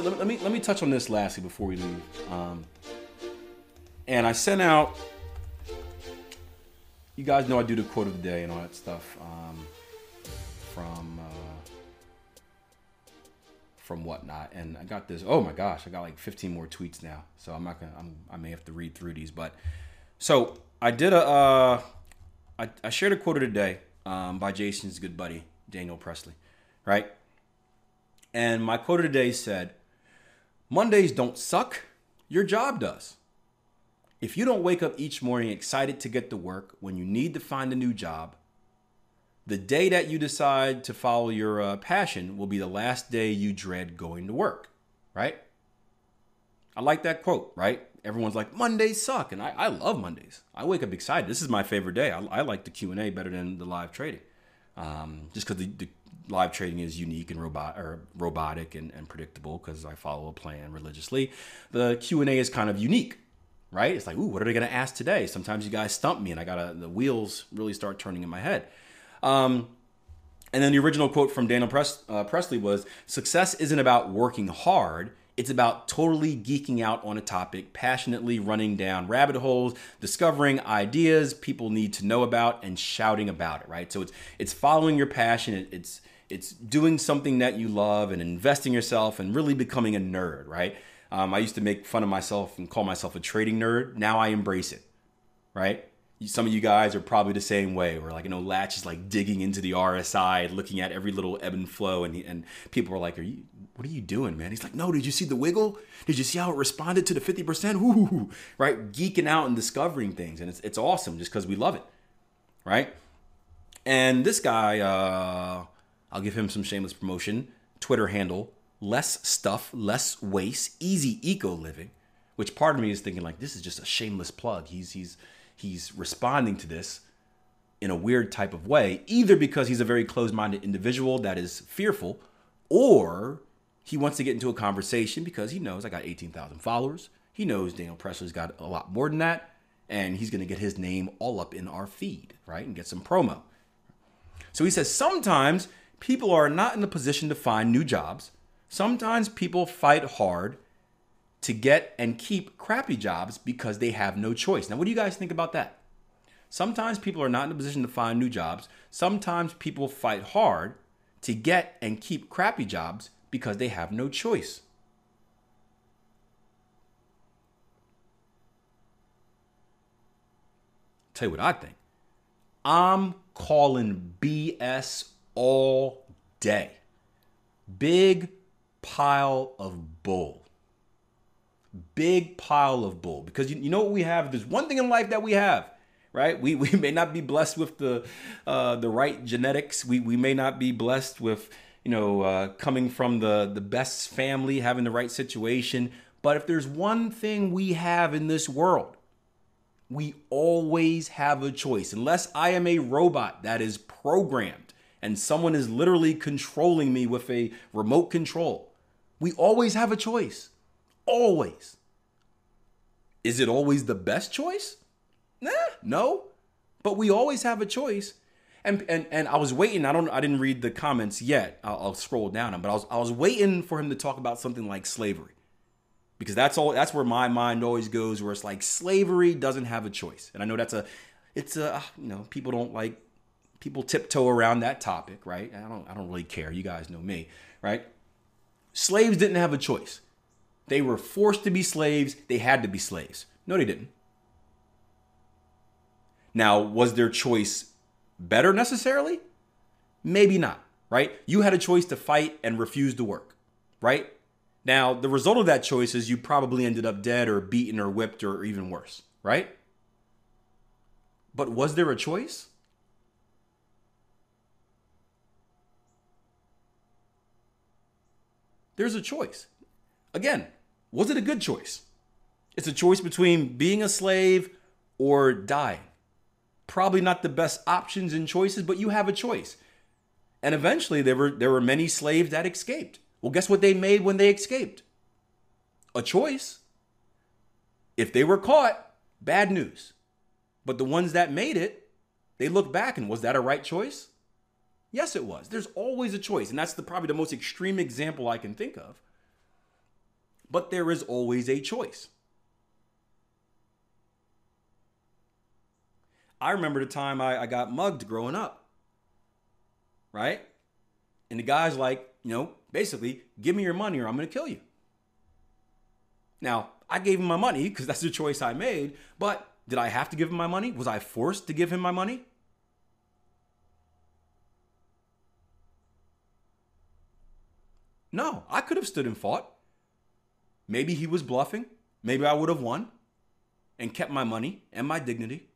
Lastly, let me, let me let me touch on this lastly before we leave. Um, and I sent out. You guys know I do the quote of the day and all that stuff um, from uh, from whatnot, and I got this. Oh my gosh, I got like 15 more tweets now, so I'm not gonna. I'm, i may have to read through these, but so I did a. Uh, I, I shared a quote of the day um, by Jason's good buddy Daniel Priestley, right? And my quote of the day said, Mondays don't suck, your job does. If you don't wake up each morning excited to get to work when you need to find a new job, the day that you decide to follow your uh, passion will be the last day you dread going to work, right? I like that quote, right? Everyone's like, Mondays suck. And I, I love Mondays. I wake up excited. This is my favorite day. I, I like the Q&A better than the live trading. Um, just because the, the live trading is unique and robot or robotic and, and predictable because I follow a plan religiously. The Q and A is kind of unique, right? It's like, ooh, what are they going to ask today? Sometimes you guys stump me, and I gotta the wheels really start turning in my head. Um, and then the original quote from Daniel Pres- uh, Priestley was, "Success isn't about working hard." It's about totally geeking out on a topic, passionately running down rabbit holes, discovering ideas people need to know about, and shouting about it. Right. So it's it's following your passion. It's it's doing something that you love and investing yourself and really becoming a nerd, right? Um, I used to make fun of myself and call myself a trading nerd. Now I embrace it, right? Some of you guys are probably the same way, where like you know, Latch is like digging into the RSI, looking at every little ebb and flow, and and people are like, "Are you? What are you doing, man?" He's like, "No, did you see the wiggle? Did you see how it responded to the fifty percent? Right? Geeking out and discovering things, and it's it's awesome just because we love it, right?" And this guy, uh, I'll give him some shameless promotion. Twitter handle less stuff, less waste, easy eco living. Which part of me is thinking like this is just a shameless plug. He's he's he's responding to this in a weird type of way, either because he's a very closed-minded individual that is fearful, or he wants to get into a conversation because he knows I got 18,000 followers. He knows Daniel Priestley's got a lot more than that, and he's going to get his name all up in our feed, right? And get some promo. So he says sometimes people are not in a position to find new jobs. Sometimes people fight hard to get and keep crappy jobs because they have no choice. Now, what do you guys think about that? Sometimes people are not in a position to find new jobs. Sometimes people fight hard to get and keep crappy jobs because they have no choice. Tell you what I think. I'm calling BS all day. Big pile of bull. Big pile of bull. Because you, you know what we have? There's one thing in life that we have, right? We, we may not be blessed with the uh, the right genetics. We, we may not be blessed with, you know, uh, coming from the, the best family, having the right situation. But if there's one thing we have in this world, we always have a choice. Unless I am a robot that is programmed and someone is literally controlling me with a remote control. We always have a choice. Always. Is it always the best choice? Nah, no. But we always have a choice. And and and I was waiting. I don't. I didn't read the comments yet. I'll, I'll scroll down. But I was I was waiting for him to talk about something like slavery, because that's all. That's where my mind always goes. Where it's like slavery doesn't have a choice. And I know that's a. It's a. You know, people don't like people tiptoe around that topic, right? I don't I don't really care. You guys know me, right? Slaves didn't have a choice. They were forced to be slaves. They had to be slaves. No, they didn't. Now, was their choice better necessarily? Maybe not, right? You had a choice to fight and refuse to work, right? Now, the result of that choice is you probably ended up dead or beaten or whipped or even worse, right? But was there a choice? There's a choice. Again, was it a good choice? It's a choice between being a slave or dying. Probably not the best options and choices, but you have a choice. And eventually there were there were many slaves that escaped. Well, guess what they made when they escaped? A choice. If they were caught, bad news. But the ones that made it, they look back and was that a right choice? Yes, it was. There's always a choice, and that's the probably the most extreme example I can think of. But there is always a choice. I remember the time I, I got mugged growing up. Right? And the guy's like, you know, basically, give me your money or I'm going to kill you. Now, I gave him my money because that's the choice I made, but did I have to give him my money? Was I forced to give him my money? No, I could have stood and fought. Maybe he was bluffing. Maybe I would have won and kept my money and my dignity.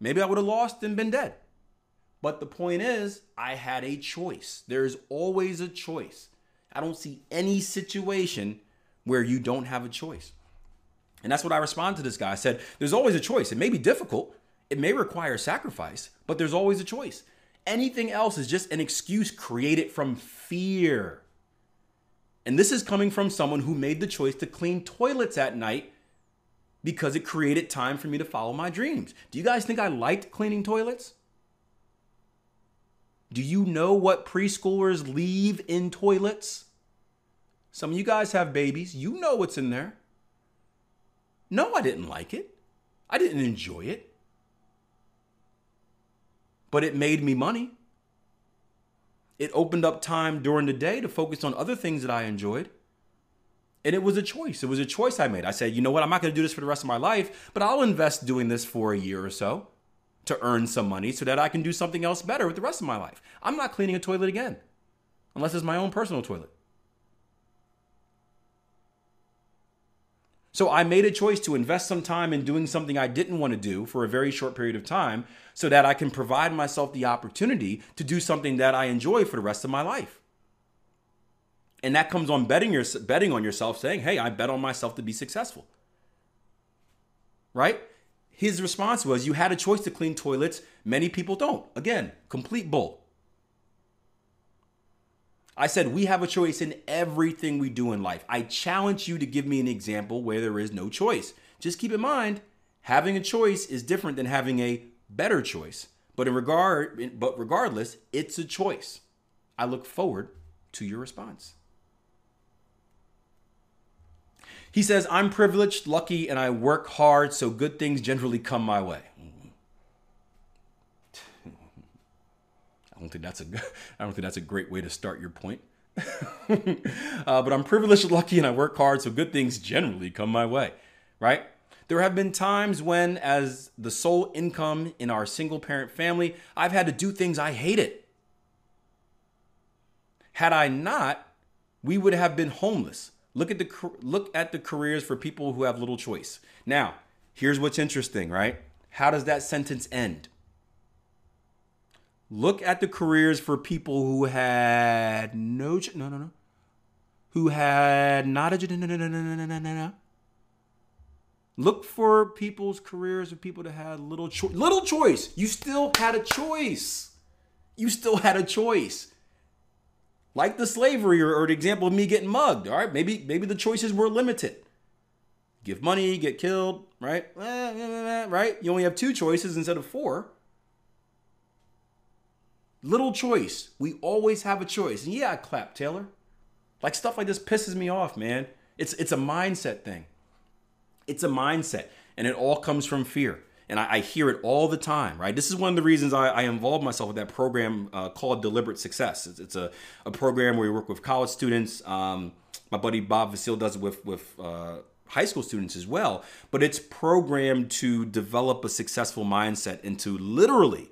Maybe I would have lost and been dead. But the point is, I had a choice. There's always a choice. I don't see any situation where you don't have a choice. And that's what I respond to this guy. I said, There's always a choice. It may be difficult, it may require sacrifice, but there's always a choice. Anything else is just an excuse created from fear. And this is coming from someone who made the choice to clean toilets at night because it created time for me to follow my dreams. Do you guys think I liked cleaning toilets? Do you know what preschoolers leave in toilets? Some of you guys have babies. You know what's in there. No, I didn't like it. I didn't enjoy it. But it made me money. It opened up time during the day to focus on other things that I enjoyed. And it was a choice. It was a choice I made. I said, you know what? I'm not going to do this for the rest of my life, but I'll invest doing this for a year or so to earn some money so that I can do something else better with the rest of my life. I'm not cleaning a toilet again unless it's my own personal toilet. So I made a choice to invest some time in doing something I didn't want to do for a very short period of time so that I can provide myself the opportunity to do something that I enjoy for the rest of my life. And that comes on betting your betting on yourself saying, "Hey, I bet on myself to be successful." Right? His response was, "You had a choice to clean toilets. Many people don't." Again, complete bull. I said, we have a choice in everything we do in life. I challenge you to give me an example where there is no choice. Just keep in mind, having a choice is different than having a better choice. But in regard but regardless, it's a choice. I look forward to your response. He says, I'm privileged, lucky, and I work hard, so good things generally come my way. Don't think that's a I don't think that's a great way to start your point. uh, but I'm privileged, lucky, and I work hard, so good things generally come my way, right? There have been times when, as the sole income in our single parent family, I've had to do things I hated. Had I not, we would have been homeless. Look at the look at the careers for people who have little choice. Now, here's what's interesting, right? How does that sentence end? Look at the careers for people who had no no no no who had not a no no no no no no no no. Look for people's careers of people that had little choice. Little choice. You still had a choice. You still had a choice. Like the slavery or, or the example of me getting mugged. All right, maybe maybe the choices were limited. Give money, get killed, right? Eh, eh, eh, right? You only have two choices instead of four. Little choice. We always have a choice. And yeah, I clap, Taylor. Like stuff like this pisses me off, man. It's it's a mindset thing. It's a mindset, and it all comes from fear. and I, I, hear it all the time, right? This is one of the reasons I, I involved myself with that program uh, called Deliberate Success. It's, it's, a, a program where we work with college students. Um, my buddy Bob Vasile does it with, with uh, high school students as well, but it's programmed to develop a successful mindset and to literally,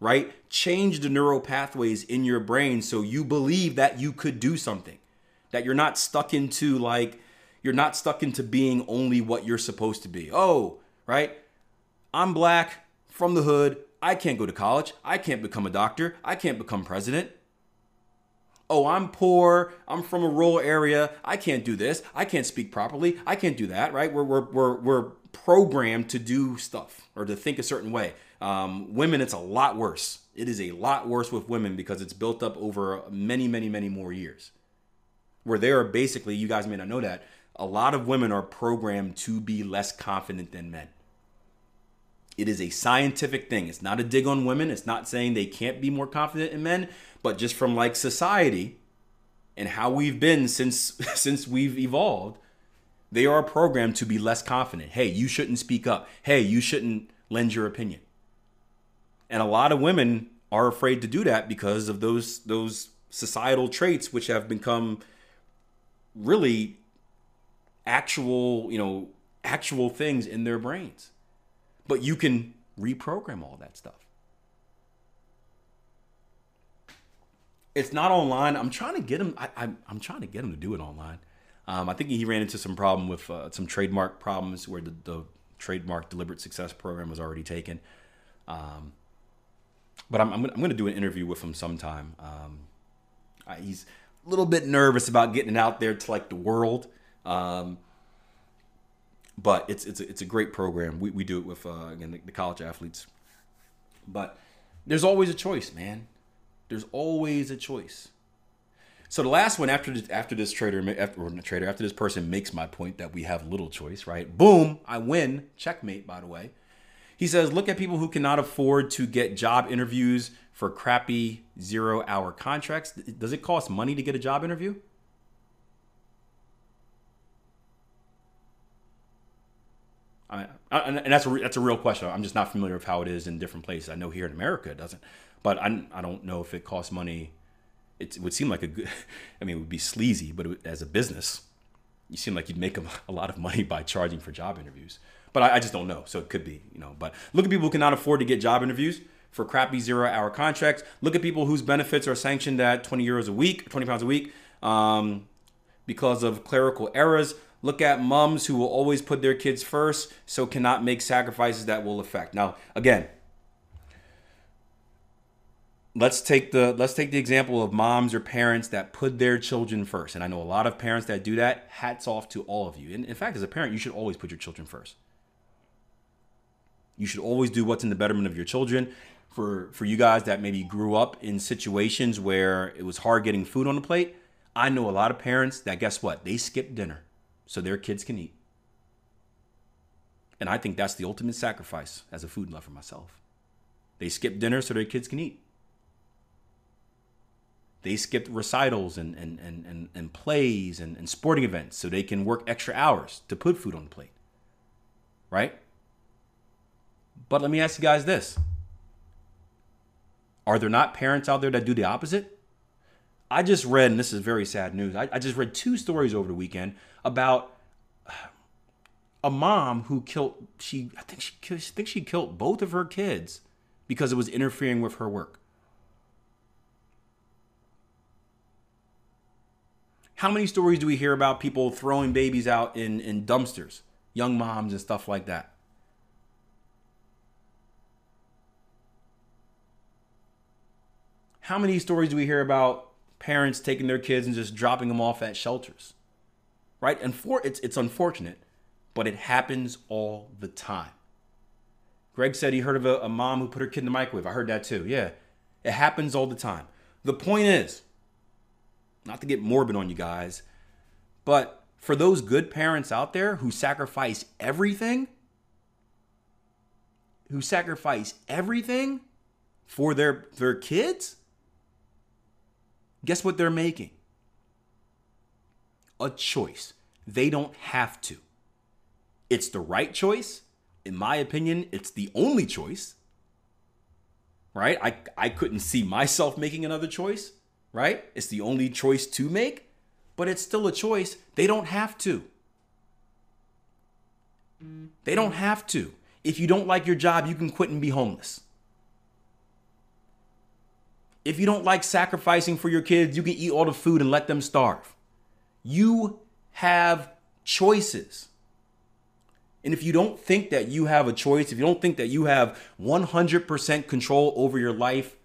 right, change the neural pathways in your brain so you believe that you could do something, that you're not stuck into like, you're not stuck into being only what you're supposed to be. Oh, right? I'm black from the hood. I can't go to college. I can't become a doctor. I can't become president. Oh, I'm poor. I'm from a rural area. I can't do this. I can't speak properly. I can't do that, right? We're, we're, we're, we're programmed to do stuff or to think a certain way. Um, women, it's a lot worse. It is a lot worse with women because it's built up over many, many, many more years. Where they are basically, you guys may not know that, a lot of women are programmed to be less confident than men. It is a scientific thing. It's not a dig on women. It's not saying they can't be more confident in men, but just from like society and how we've been since since we've evolved, they are programmed to be less confident. Hey, you shouldn't speak up. Hey, you shouldn't lend your opinion. And a lot of women are afraid to do that because of those those societal traits which have become really actual, you know, actual things in their brains. But you can reprogram all that stuff. It's not online. I'm trying to get him. I, am I'm trying to get him to do it online. Um, I think he ran into some problem with uh, some trademark problems where the, the, trademark deliberate success program was already taken. Um, but I'm, I'm, I'm going to do an interview with him sometime. Um, I, he's a little bit nervous about getting it out there to like the world. Um, but it's it's a, it's a great program. We, we do it with uh, again the, the college athletes. But there's always a choice, man. There's always a choice. So the last one after this, after this trader after or trader after this person makes my point that we have little choice, right? Boom, I win. Checkmate, by the way. He says, look at people who cannot afford to get job interviews for crappy zero hour contracts. Does it cost money to get a job interview? I, and that's a that's a real question. I'm just not familiar with how it is in different places. I know here in America it doesn't, but I, I don't know if it costs money. It, would seem like a good. I mean, it would be sleazy, but it, as a business, you seem like you'd make a, a, lot of money by charging for job interviews. But I, I just don't know. So it could be, you know. But look at people who cannot afford to get job interviews for crappy zero-hour contracts. Look at people whose benefits are sanctioned at 20 euros a week, 20 pounds a week, um, because of clerical errors. Look at moms who will always put their kids first, so cannot make sacrifices that will affect. Now, again, let's take the let's take the example of moms or parents that put their children first. And I know a lot of parents that do that. Hats off to all of you. And in fact, as a parent, you should always put your children first. You should always do what's in the betterment of your children. For for you guys that maybe grew up in situations where it was hard getting food on the plate, I know a lot of parents that guess what? They skip dinner so their kids can eat. And I think that's the ultimate sacrifice as a food lover myself. They skip dinner so their kids can eat. They skip recitals and, and, and, and, and plays and, and sporting events so they can work extra hours to put food on the plate. Right? But let me ask you guys this Are there not parents out there that do the opposite? I just read, and this is very sad news. I, I just read two stories over the weekend about a mom who killed. She, I think she, I think she killed both of her kids because it was interfering with her work. How many stories do we hear about people throwing babies out in, in dumpsters, young moms and stuff like that? How many stories do we hear about parents taking their kids and just dropping them off at shelters. Right? And for it's it's unfortunate, but it happens all the time. Greg said he heard of a, a mom who put her kid in the microwave. I heard that too. Yeah. It happens all the time. The point is, not to get morbid on you guys, but for those good parents out there who sacrifice everything, who sacrifice everything for their their kids, guess what they're making? A choice. They don't have to. It's the right choice in my opinion, it's the only choice. Right? I I couldn't see myself making another choice, right? It's the only choice to make, but it's still a choice. They don't have to. They don't have to. If you don't like your job, you can quit and be homeless. If you don't like sacrificing for your kids, you can eat all the food and let them starve. You have choices. And if you don't think that you have a choice, if you don't think that you have 100% control over your life,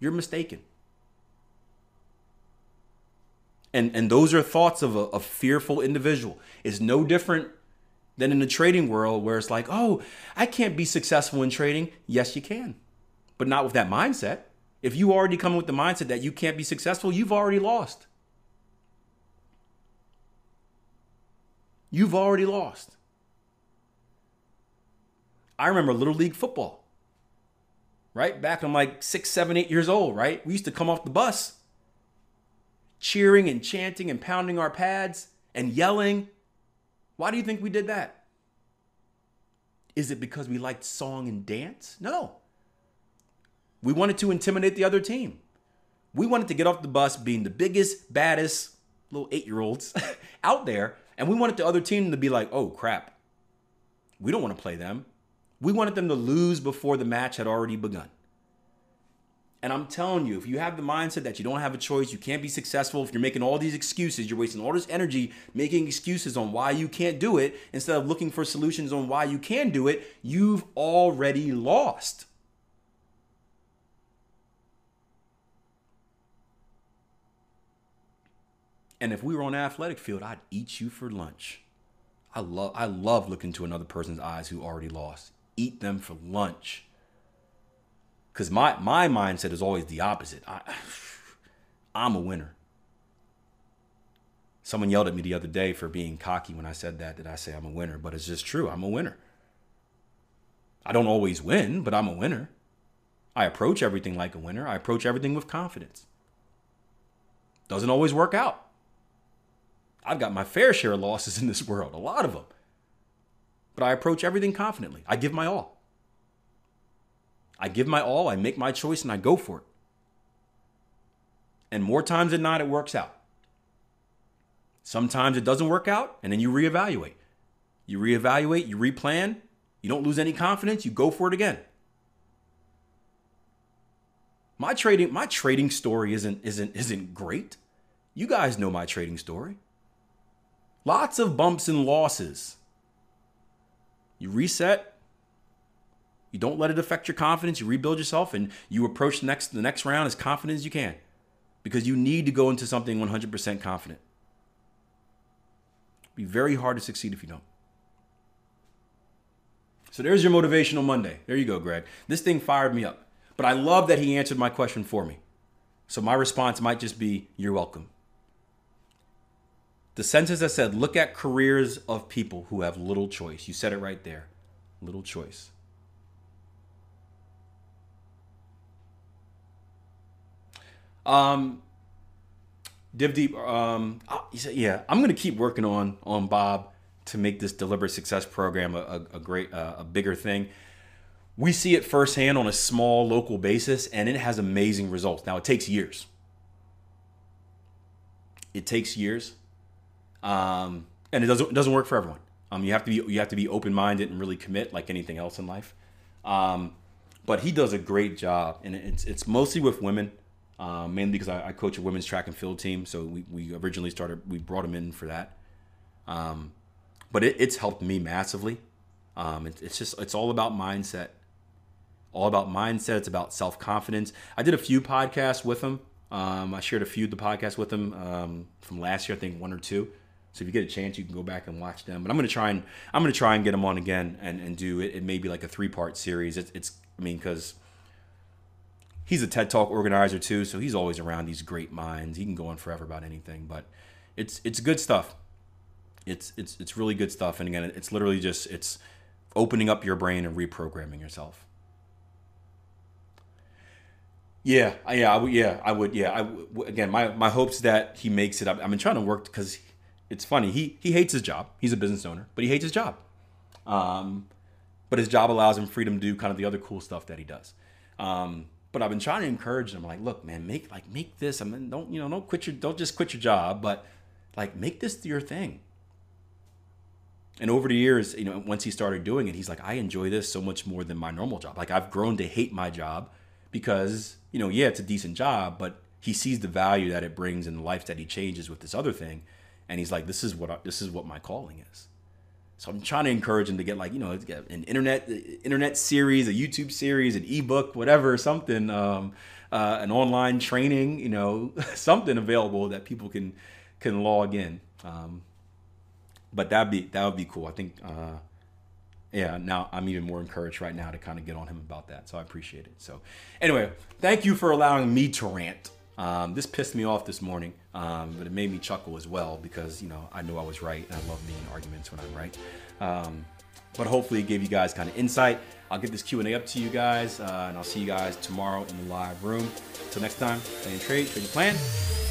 you're mistaken. And, and those are thoughts of a, a fearful individual. It's no different than in the trading world where it's like, oh, I can't be successful in trading. Yes, you can, but not with that mindset. If you already come with the mindset that you can't be successful, you've already lost. You've already lost. I remember Little League football, right? Back when I'm like six, seven, eight years old, right? We used to come off the bus cheering and chanting and pounding our pads and yelling. Why do you think we did that? Is it because we liked song and dance? No. We wanted to intimidate the other team. We wanted to get off the bus being the biggest, baddest little eight year olds out there. And we wanted the other team to be like, oh crap, we don't want to play them. We wanted them to lose before the match had already begun. And I'm telling you, if you have the mindset that you don't have a choice, you can't be successful, if you're making all these excuses, you're wasting all this energy making excuses on why you can't do it instead of looking for solutions on why you can do it, you've already lost. And if we were on an athletic field, I'd eat you for lunch. I love I love looking to another person's eyes who already lost. Eat them for lunch. Cause my my mindset is always the opposite. I I'm a winner. Someone yelled at me the other day for being cocky when I said that. Did I say I'm a winner? But it's just true. I'm a winner. I don't always win, but I'm a winner. I approach everything like a winner. I approach everything with confidence. Doesn't always work out. I've got my fair share of losses in this world, a lot of them. But I approach everything confidently. I give my all. I give my all, I make my choice, and I go for it. And more times than not, it works out. Sometimes it doesn't work out, and then you reevaluate. You reevaluate, you replan, you don't lose any confidence, you go for it again. My trading, my trading story isn't isn't isn't great. You guys know my trading story. Lots of bumps and losses. You reset. You don't let it affect your confidence. You rebuild yourself and you approach the next the next round as confident as you can. Because you need to go into something 100% confident. It'd be very hard to succeed if you don't. So there's your motivational Monday. There you go, Greg. This thing fired me up. But I love that he answered my question for me. So my response might just be, You're welcome. The sentence that said, look at careers of people who have little choice. You said it right there. Little choice. Um, Div Deep, um, oh, said, yeah, I'm gonna keep working on on Bob to make this deliberate success program a, a, a great, uh, a bigger thing. We see it firsthand on a small local basis, and it has amazing results. Now it takes years. It takes years um, and it doesn't it doesn't work for everyone. Um, you have to be you have to be open minded and really commit, like anything else in life. Um, but he does a great job, and it's it's mostly with women, uh, mainly because I, I, coach a women's track and field team. So we, we originally started we brought him in for that. Um, but it, it's helped me massively. Um, it, it's just it's all about mindset, all about mindset. It's about self confidence. I did a few podcasts with him. Um, I shared a few of the podcasts with him um, from last year, I think one or two. So if you get a chance, you can go back and watch them. But I'm gonna try and I'm gonna try and get them on again and, and do it. It may be like a three part series. It's, it's I mean because he's a TED Talk organizer too, so he's always around these great minds. He can go on forever about anything, but it's it's good stuff. It's it's it's really good stuff. And again, it's literally just it's opening up your brain and reprogramming yourself. Yeah, yeah, I would. Yeah, I would. Yeah, I again, my my hopes that he makes it. I've been trying to work because it's funny. He he hates his job. He's a business owner, but he hates his job. Um, but his job allows him freedom to do kind of the other cool stuff that he does. Um, but I've been trying to encourage him, like, look, man, make like make this. I mean, don't you know, don't quit your, don't just quit your job, but like make this your thing. And over the years, you know, once he started doing it, he's like, I enjoy this so much more than my normal job. Like I've grown to hate my job because, you know, yeah, it's a decent job, but he sees the value that it brings in the life that he changes with this other thing, and he's like, this is what I, this is what my calling is. So I'm trying to encourage him to get like you know an internet internet series, a YouTube series, an ebook, whatever, something, um, uh, an online training, you know, something available that people can can log in. Um, but that'd be that would be cool. I think. Uh, yeah, now I'm even more encouraged right now to kind of get on him about that. So I appreciate it. So, anyway, thank you for allowing me to rant. Um, this pissed me off this morning, um, but it made me chuckle as well because you know I knew I was right, and I love being in arguments when I'm right. Um, but hopefully, it gave you guys kind of insight. I'll get this Q and A up to you guys, uh, and I'll see you guys tomorrow in the live room. Until next time, stay in trade, trade your plan.